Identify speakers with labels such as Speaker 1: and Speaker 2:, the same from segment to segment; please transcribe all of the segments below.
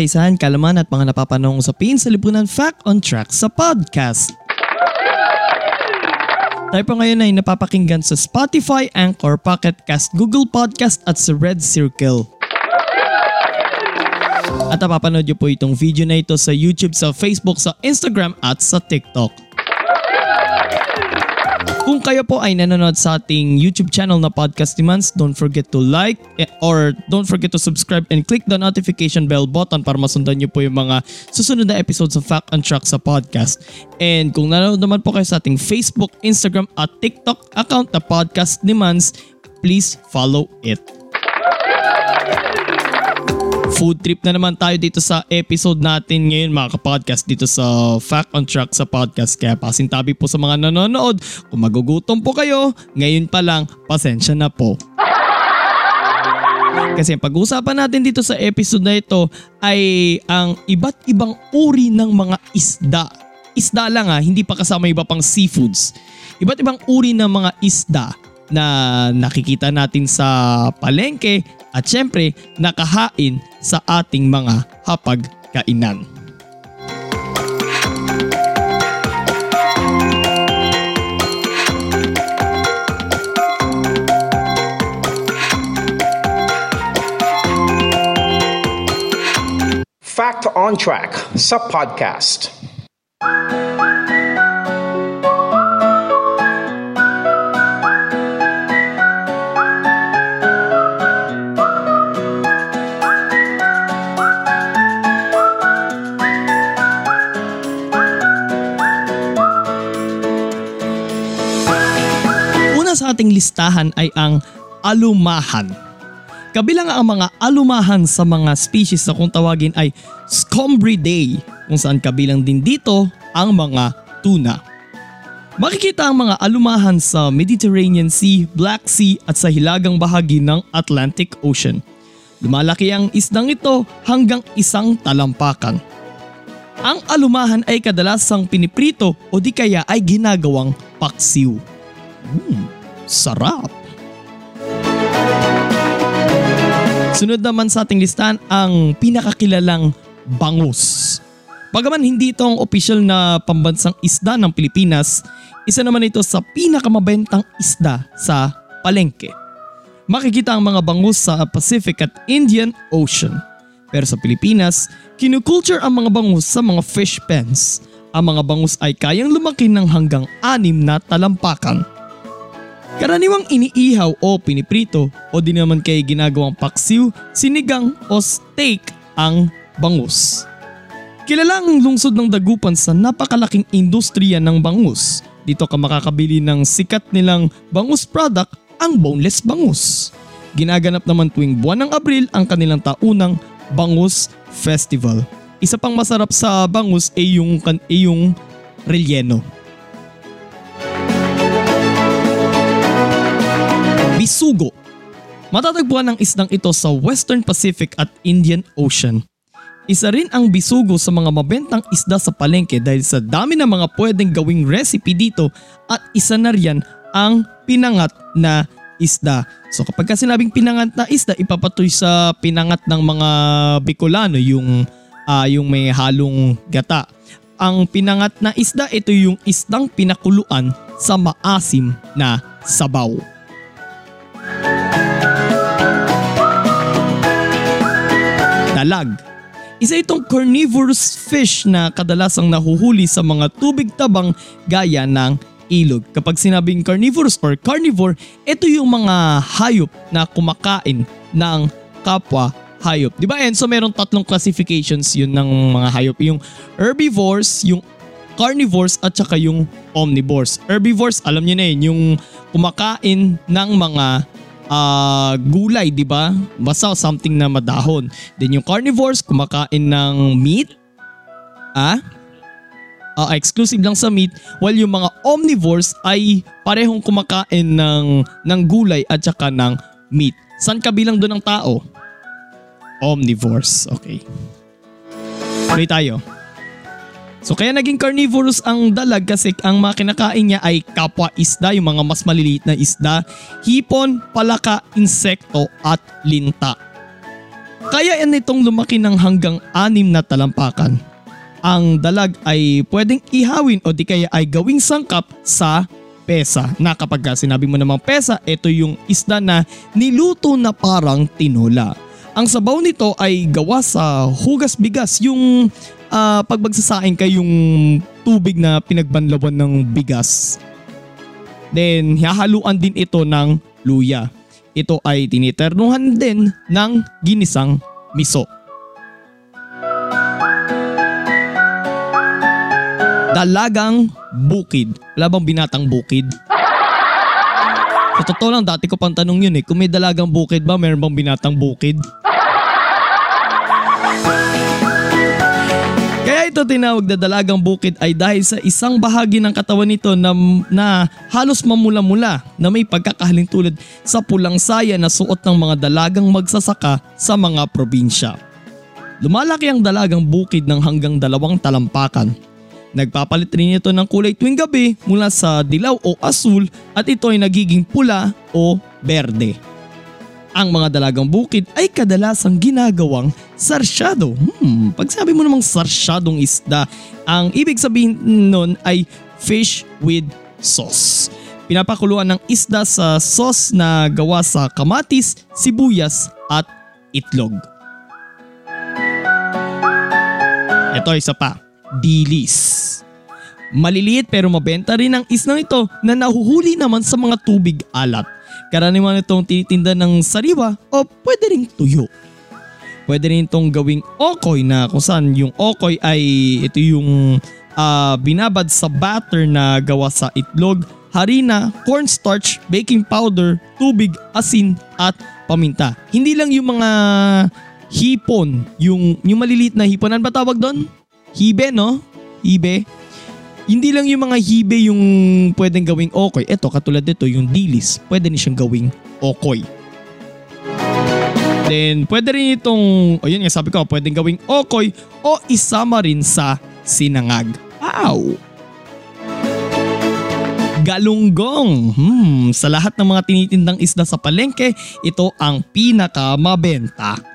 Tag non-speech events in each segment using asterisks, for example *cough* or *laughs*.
Speaker 1: Isahan, kalaman at mga napapanong usapin sa lipunan Fact on Track sa podcast. Tayo po ngayon ay napapakinggan sa Spotify, Anchor, Pocket Cast, Google Podcast at sa Red Circle. At napapanood nyo po itong video na ito sa YouTube, sa Facebook, sa Instagram at sa TikTok. Kung kayo po ay nanonood sa ating YouTube channel na Podcast Demands, don't forget to like eh, or don't forget to subscribe and click the notification bell button para masundan niyo po yung mga susunod na episodes of Fact on Track sa podcast. And kung nanonood naman po kayo sa ating Facebook, Instagram at TikTok account na Podcast Demands, please follow it food trip na naman tayo dito sa episode natin ngayon mga kapodcast dito sa Fact on Track sa podcast. Kaya pasintabi po sa mga nanonood. Kung magugutom po kayo, ngayon pa lang, pasensya na po. *laughs* Kasi pag-uusapan natin dito sa episode na ito ay ang iba't ibang uri ng mga isda. Isda lang ha, hindi pa kasama iba pang seafoods. Iba't ibang uri ng mga isda na nakikita natin sa palengke at syempre nakahain sa ating mga hapagkainan.
Speaker 2: Fact on Track sa podcast.
Speaker 1: Sa ating listahan ay ang alumahan. Kabilang ang mga alumahan sa mga species na kung tawagin ay Scombridae kung saan kabilang din dito ang mga tuna. Makikita ang mga alumahan sa Mediterranean Sea, Black Sea at sa hilagang bahagi ng Atlantic Ocean. Lumalaki ang isdang ito hanggang isang talampakan. Ang alumahan ay kadalasang piniprito o di kaya ay ginagawang paksiw. Hmm, Sarap! Sunod naman sa ating listahan ang pinakakilalang bangus. Pagaman hindi ito ang opisyal na pambansang isda ng Pilipinas, isa naman ito sa pinakamabentang isda sa palengke. Makikita ang mga bangus sa Pacific at Indian Ocean. Pero sa Pilipinas, kinukulture ang mga bangus sa mga fish pens. Ang mga bangus ay kayang lumaki ng hanggang anim na talampakan. Karaniwang iniihaw o piniprito o di naman kay ginagawang paksiw, sinigang o steak ang bangus. Kilala ang lungsod ng Dagupan sa napakalaking industriya ng bangus. Dito ka makakabili ng sikat nilang bangus product, ang boneless bangus. Ginaganap naman tuwing buwan ng Abril ang kanilang taunang Bangus Festival. Isa pang masarap sa bangus ay yung, ay yung relleno. Bisugo. Matatagpuan ang isdang ito sa Western Pacific at Indian Ocean. Isa rin ang bisugo sa mga mabentang isda sa palengke dahil sa dami ng mga pwedeng gawing recipe dito at isa na riyan ang pinangat na isda. So kapag ka sinabing pinangat na isda, ipapatoy sa pinangat ng mga Bicolano yung uh, yung may halong gata. Ang pinangat na isda, ito yung isdang pinakuluan sa maasim na sabaw. Dalag Isa itong carnivorous fish na kadalasang nahuhuli sa mga tubig tabang gaya ng ilog. Kapag sinabing carnivorous or carnivore, ito yung mga hayop na kumakain ng kapwa hayop. Di ba Enzo, meron tatlong classifications yun ng mga hayop. Yung herbivores, yung carnivores at saka yung omnivores. Herbivores, alam niyo na yun, yung kumakain ng mga ah, gulay, di ba? Basta something na madahon. Then yung carnivores, kumakain ng meat. Ah? Ah, exclusive lang sa meat while yung mga omnivores ay parehong kumakain ng ng gulay at saka ng meat. San kabilang doon ng tao? Omnivores. Okay. Tuloy tayo. So kaya naging carnivorous ang dalag kasi ang mga kinakain niya ay kapwa isda, yung mga mas maliliit na isda, hipon, palaka, insekto at linta. Kaya yan itong lumaki ng hanggang anim na talampakan. Ang dalag ay pwedeng ihawin o di kaya ay gawing sangkap sa pesa. Na kapag ka sinabi mo namang pesa, ito yung isda na niluto na parang tinola. Ang sabaw nito ay gawa sa hugas bigas, yung uh, pag magsasaing ka yung tubig na pinagbanlawan ng bigas. Then hahaluan din ito ng luya. Ito ay tiniternuhan din ng ginisang miso. Dalagang bukid. Wala bang binatang bukid? Sa totoo lang, dati ko pang tanong yun eh. Kung may dalagang bukid ba, meron bang binatang bukid? Kaya ito tinawag na dalagang bukid ay dahil sa isang bahagi ng katawan nito na, na halos mamula-mula na may pagkakahalin tulad sa pulang saya na suot ng mga dalagang magsasaka sa mga probinsya. Lumalaki ang dalagang bukid ng hanggang dalawang talampakan Nagpapalit rin ito ng kulay tuwing gabi mula sa dilaw o asul at ito ay nagiging pula o berde. Ang mga dalagang bukid ay kadalasang ginagawang sarsyado. Hmm, pag sabi mo namang sarsyadong isda, ang ibig sabihin nun ay fish with sauce. Pinapakuluan ng isda sa sauce na gawa sa kamatis, sibuyas at itlog. Ito isa pa dilis. Maliliit pero mabenta rin ang isnang ito na nahuhuli naman sa mga tubig alat. Karaniwan itong tinitinda ng sariwa o pwede ring tuyo. Pwede rin itong gawing okoy na kung saan yung okoy ay ito yung uh, binabad sa batter na gawa sa itlog, harina, cornstarch, baking powder, tubig, asin at paminta. Hindi lang yung mga hipon, yung, yung maliliit na hipon. Ano ba tawag doon? Hibe no? Hibe. Hindi lang yung mga hibe yung pwedeng gawing okoy. Ito katulad nito yung dilis. Pwede ni siyang gawing okoy. Then pwede rin itong, o yun nga sabi ko, pwedeng gawing okoy o isama rin sa sinangag. Wow! Galunggong. Hmm, sa lahat ng mga tinitindang isda sa palengke, ito ang pinakamabenta.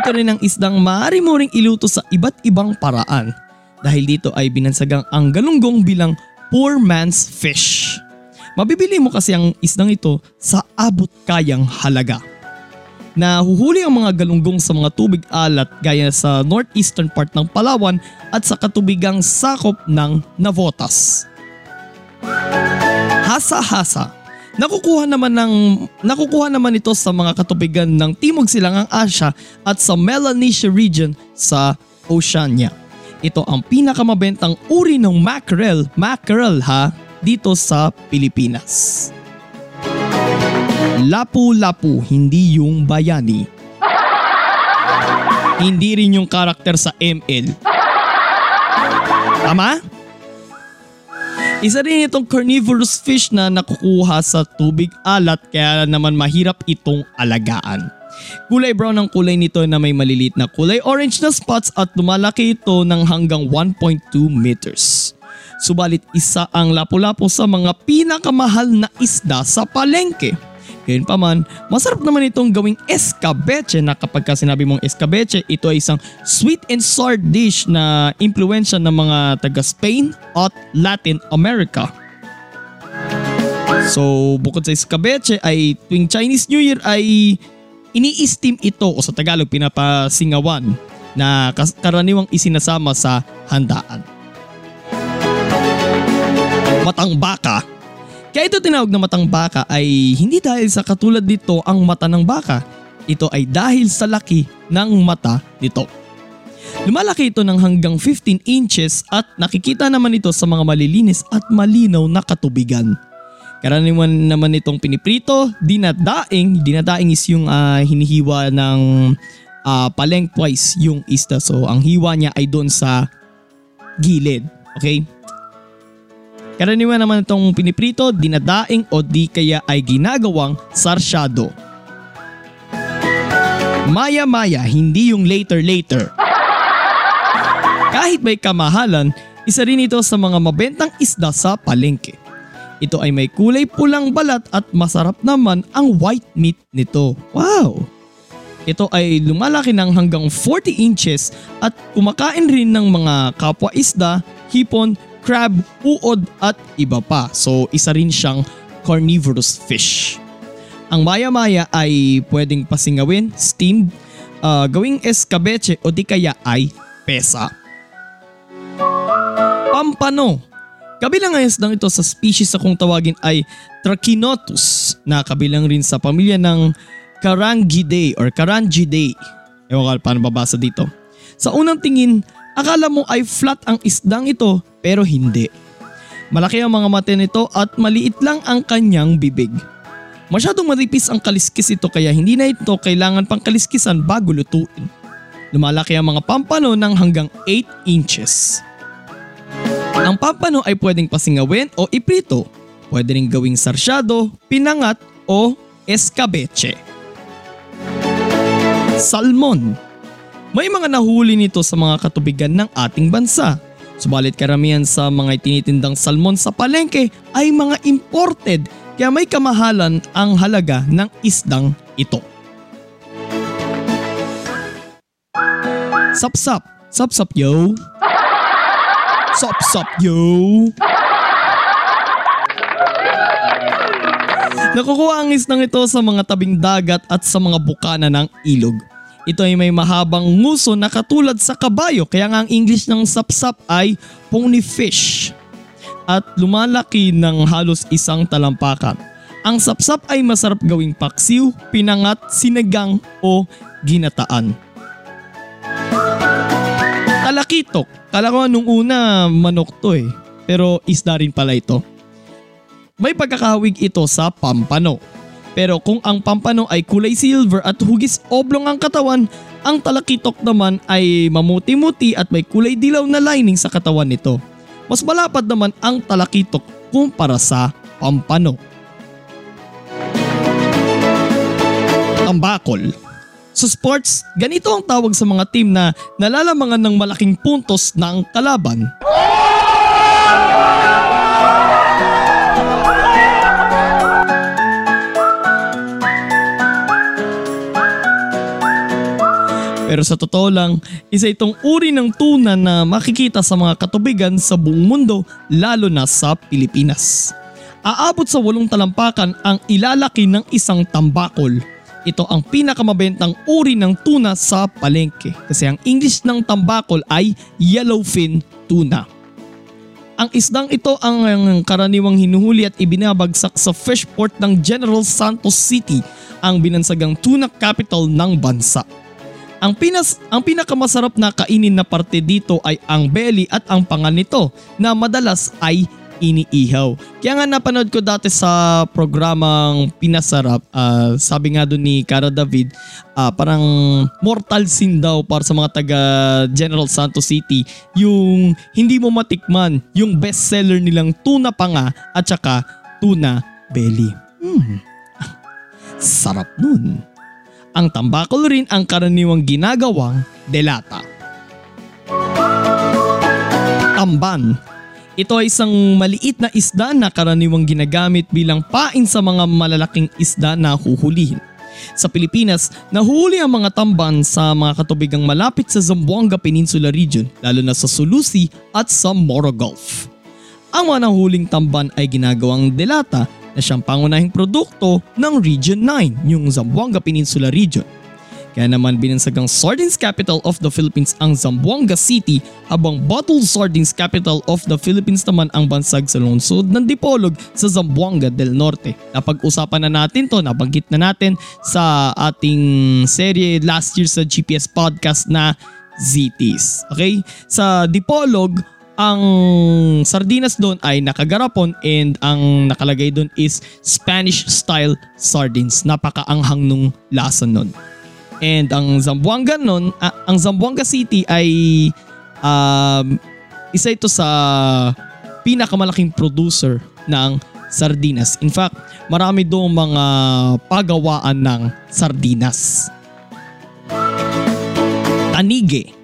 Speaker 1: Ito rin ang isdang maaari mo ring iluto sa iba't ibang paraan dahil dito ay binansagang ang galunggong bilang poor man's fish. Mabibili mo kasi ang isdang ito sa abot kayang halaga. Nahuhuli ang mga galunggong sa mga tubig alat gaya sa northeastern part ng Palawan at sa katubigang sakop ng Navotas. Hasa-hasa Nakukuha naman ng nakukuha naman ito sa mga katubigan ng Timog Silangang Asya at sa Melanesia region sa Oceania. Ito ang pinakamabentang uri ng mackerel, mackerel ha, dito sa Pilipinas. Lapu-lapu, hindi yung bayani. Hindi rin yung karakter sa ML. Tama? Isa rin itong carnivorous fish na nakukuha sa tubig alat kaya naman mahirap itong alagaan. Kulay brown ang kulay nito na may malilit na kulay orange na spots at lumalaki ito ng hanggang 1.2 meters. Subalit isa ang lapu-lapu sa mga pinakamahal na isda sa palengke. Gayun pa man, masarap naman itong gawing escabeche na kapag ka sinabi mong escabeche, ito ay isang sweet and sour dish na impluensya ng mga taga Spain at Latin America. So bukod sa escabeche ay tuwing Chinese New Year ay ini-steam ito o sa Tagalog pinapasingawan na karaniwang isinasama sa handaan. Matang baka kaya ito tinawag na matang baka ay hindi dahil sa katulad nito ang mata ng baka. Ito ay dahil sa laki ng mata nito. Lumalaki ito ng hanggang 15 inches at nakikita naman ito sa mga malilinis at malinaw na katubigan. Karaniwan naman itong piniprito, dinadaing, dinadaing is yung uh, hinihiwa ng uh, palengthwise yung isda. So ang hiwa niya ay doon sa gilid. Okay? Karaniwan naman itong piniprito, dinadaing o di kaya ay ginagawang sarsyado. Maya-maya, hindi yung later-later. Kahit may kamahalan, isa rin ito sa mga mabentang isda sa palengke. Ito ay may kulay pulang balat at masarap naman ang white meat nito. Wow! Ito ay lumalaki ng hanggang 40 inches at kumakain rin ng mga kapwa isda, hipon, crab, uod at iba pa. So isa rin siyang carnivorous fish. Ang maya-maya ay pwedeng pasingawin, steamed, uh, gawing escabeche o di kaya ay pesa. Pampano. Kabilang ang isdang ito sa species sa kung tawagin ay Trachinotus na kabilang rin sa pamilya ng Carangidae or Carangidae. Ewan ko paano babasa dito. Sa unang tingin, akala mo ay flat ang isdang ito pero hindi. Malaki ang mga mata nito at maliit lang ang kanyang bibig. Masyadong maripis ang kaliskis ito kaya hindi na ito kailangan pang kaliskisan bago lutuin. Lumalaki ang mga pampano ng hanggang 8 inches. Ang papano ay pwedeng pasingawin o iprito. Pwede rin gawing sarsyado, pinangat o escabeche. Salmon. May mga nahuli nito sa mga katubigan ng ating bansa. Subalit karamihan sa mga itinitindang salmon sa palengke ay mga imported kaya may kamahalan ang halaga ng isdang ito. Sapsap. Sapsap yo. Sup yo! Nakukuha ang isnang ito sa mga tabing dagat at sa mga bukana ng ilog. Ito ay may mahabang nguso na katulad sa kabayo kaya nga ang English ng sapsap ay pony fish at lumalaki ng halos isang talampakan. Ang sapsap ay masarap gawing paksiw, pinangat, sinigang o ginataan. Talakitok. Kala ko nung una manok to eh. Pero isda rin pala ito. May pagkakahawig ito sa pampano. Pero kung ang pampano ay kulay silver at hugis oblong ang katawan, ang talakitok naman ay mamuti-muti at may kulay dilaw na lining sa katawan nito. Mas malapad naman ang talakitok kumpara sa pampano. Tambakol sa sports, ganito ang tawag sa mga team na nalalamangan ng malaking puntos ng kalaban. Pero sa totoo lang, isa itong uri ng tuna na makikita sa mga katubigan sa buong mundo lalo na sa Pilipinas. Aabot sa walong talampakan ang ilalaki ng isang tambakol ito ang pinakamabentang uri ng tuna sa palengke kasi ang English ng tambakol ay yellowfin tuna. Ang isdang ito ang karaniwang hinuhuli at ibinabagsak sa fish port ng General Santos City, ang binansagang tuna capital ng bansa. Ang, pinas, ang pinakamasarap na kainin na parte dito ay ang belly at ang pangan nito na madalas ay iniihaw. Kaya nga napanood ko dati sa programang Pinasarap, uh, sabi nga doon ni Cara David, uh, parang mortal sin daw para sa mga taga General Santos City, yung hindi mo matikman, yung bestseller nilang tuna panga at saka tuna belly. Hmm. *laughs* Sarap nun. Ang tambakol rin ang karaniwang ginagawang delata. Tamban ito ay isang maliit na isda na karaniwang ginagamit bilang pain sa mga malalaking isda na huhulihin. Sa Pilipinas, nahuhuli ang mga tamban sa mga katubigang malapit sa Zamboanga Peninsula Region lalo na sa Sulusi at sa Moro Gulf. Ang mga nahuling tamban ay ginagawang delata na siyang pangunahing produkto ng Region 9, yung Zamboanga Peninsula Region. Kaya naman binansagang Sardines Capital of the Philippines ang Zamboanga City habang Bottled Sardines Capital of the Philippines naman ang bansag sa lungsod ng Dipolog sa Zamboanga del Norte. Napag-usapan na natin to, nabanggit na natin sa ating serye last year sa GPS podcast na ZTs. Okay? Sa Dipolog, ang sardinas doon ay nakagarapon and ang nakalagay doon is Spanish style sardines. Napakaanghang nung lasa nun. And ang Zamboanga nun, ah, ang Zamboanga City ay um, isa ito sa pinakamalaking producer ng sardinas. In fact, marami doon mga pagawaan ng sardinas. Tanige.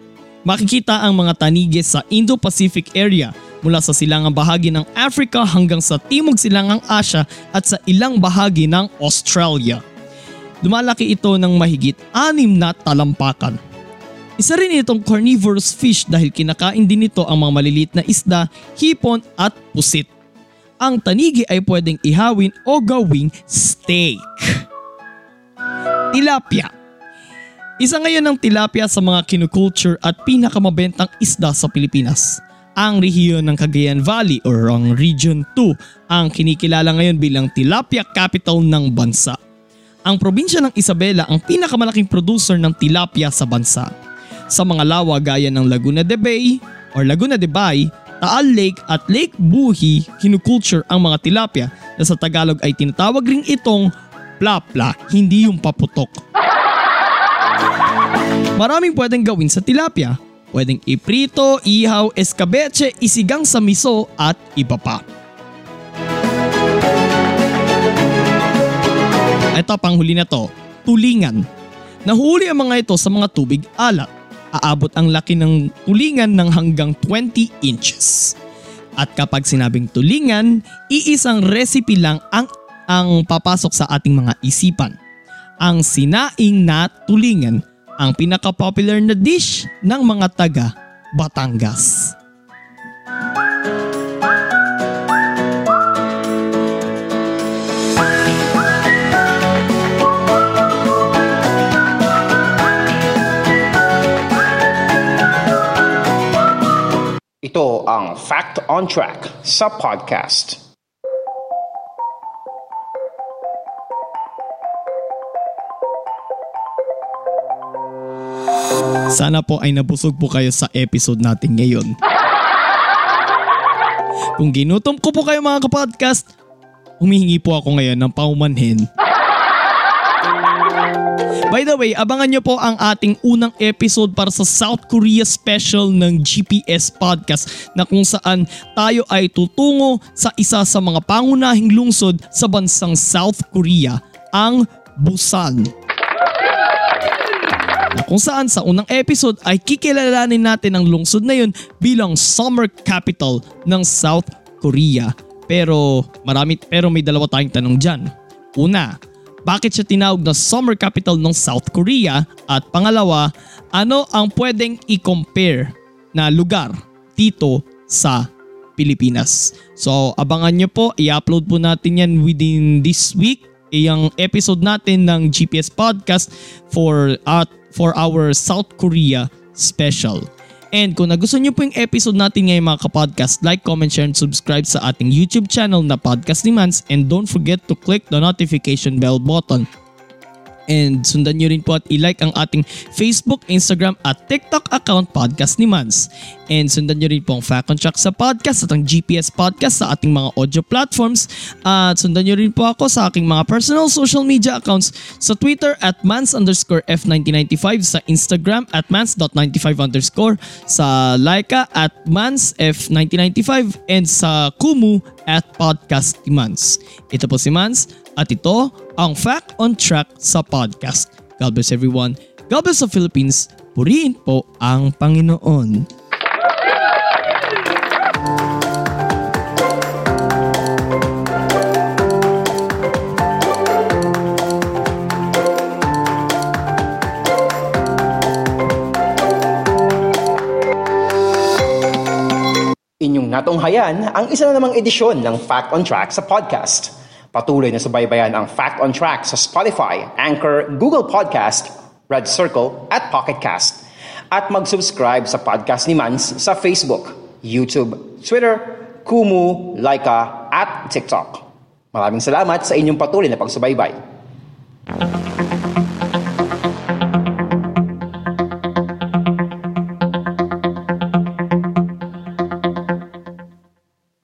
Speaker 1: Makikita ang mga tanige sa Indo-Pacific area mula sa silangang bahagi ng Africa hanggang sa timog silangang Asya at sa ilang bahagi ng Australia. Lumalaki ito ng mahigit anim na talampakan. Isa rin itong carnivorous fish dahil kinakain din nito ang mga maliliit na isda, hipon at pusit. Ang tanigi ay pwedeng ihawin o gawing steak. Tilapia Isa ngayon ng tilapia sa mga kinukulture at pinakamabentang isda sa Pilipinas. Ang rehiyon ng Cagayan Valley or ang Region 2 ang kinikilala ngayon bilang tilapia capital ng bansa. Ang probinsya ng Isabela ang pinakamalaking producer ng tilapia sa bansa. Sa mga lawa gaya ng Laguna de Bay or Laguna de Bay, Taal Lake at Lake Buhi kinukulture ang mga tilapia na sa Tagalog ay tinatawag ring itong plapla, hindi yung paputok. Maraming pwedeng gawin sa tilapia. Pwedeng iprito, ihaw, escabeche, isigang sa miso at iba pa. Ito pang huli na to, tulingan. Nahuli ang mga ito sa mga tubig alat. Aabot ang laki ng tulingan ng hanggang 20 inches. At kapag sinabing tulingan, iisang recipe lang ang, ang papasok sa ating mga isipan. Ang sinaing na tulingan, ang pinaka-popular na dish ng mga taga Batangas.
Speaker 2: Ito ang Fact on Track sa podcast.
Speaker 1: Sana po ay nabusog po kayo sa episode natin ngayon. Kung ginutom ko po kayo mga kapodcast, humihingi po ako ngayon ng paumanhin. By the way, abangan nyo po ang ating unang episode para sa South Korea special ng GPS Podcast na kung saan tayo ay tutungo sa isa sa mga pangunahing lungsod sa bansang South Korea, ang Busan na kung saan sa unang episode ay kikilalanin natin ang lungsod na yun bilang summer capital ng South Korea. Pero marami pero may dalawa tayong tanong diyan. Una, bakit siya tinawag na summer capital ng South Korea? At pangalawa, ano ang pwedeng i-compare na lugar dito sa Pilipinas? So abangan nyo po, i-upload po natin yan within this week yung episode natin ng GPS Podcast for at for our South Korea special. And kung nagustuhan nyo po yung episode natin ngayon mga kapodcast, like, comment, share, and subscribe sa ating YouTube channel na Podcast ni Mans and don't forget to click the notification bell button And sundan nyo rin po at i-like ang ating Facebook, Instagram at TikTok account podcast ni Mans. And sundan nyo rin po ang Fact on Track sa podcast at ang GPS podcast sa ating mga audio platforms. At sundan nyo rin po ako sa aking mga personal social media accounts sa Twitter at mans underscore F1995, sa Instagram at mans.95 underscore, sa Laika at mans F1995 and sa Kumu at podcast ni Mans. Ito po si Mans at ito ang Fact on Track sa podcast. God bless everyone. God bless the Philippines. Purihin po ang Panginoon.
Speaker 2: Inyong natunghayan ang isa na namang edisyon ng Fact on Track sa podcast. Patuloy na subaybayan ang Fact on Track sa Spotify, Anchor, Google Podcast, Red Circle at Pocket Cast. At mag-subscribe sa podcast ni Mans sa Facebook, YouTube, Twitter, Kumu, Laika at TikTok. Maraming salamat sa inyong patuloy na pagsubaybay.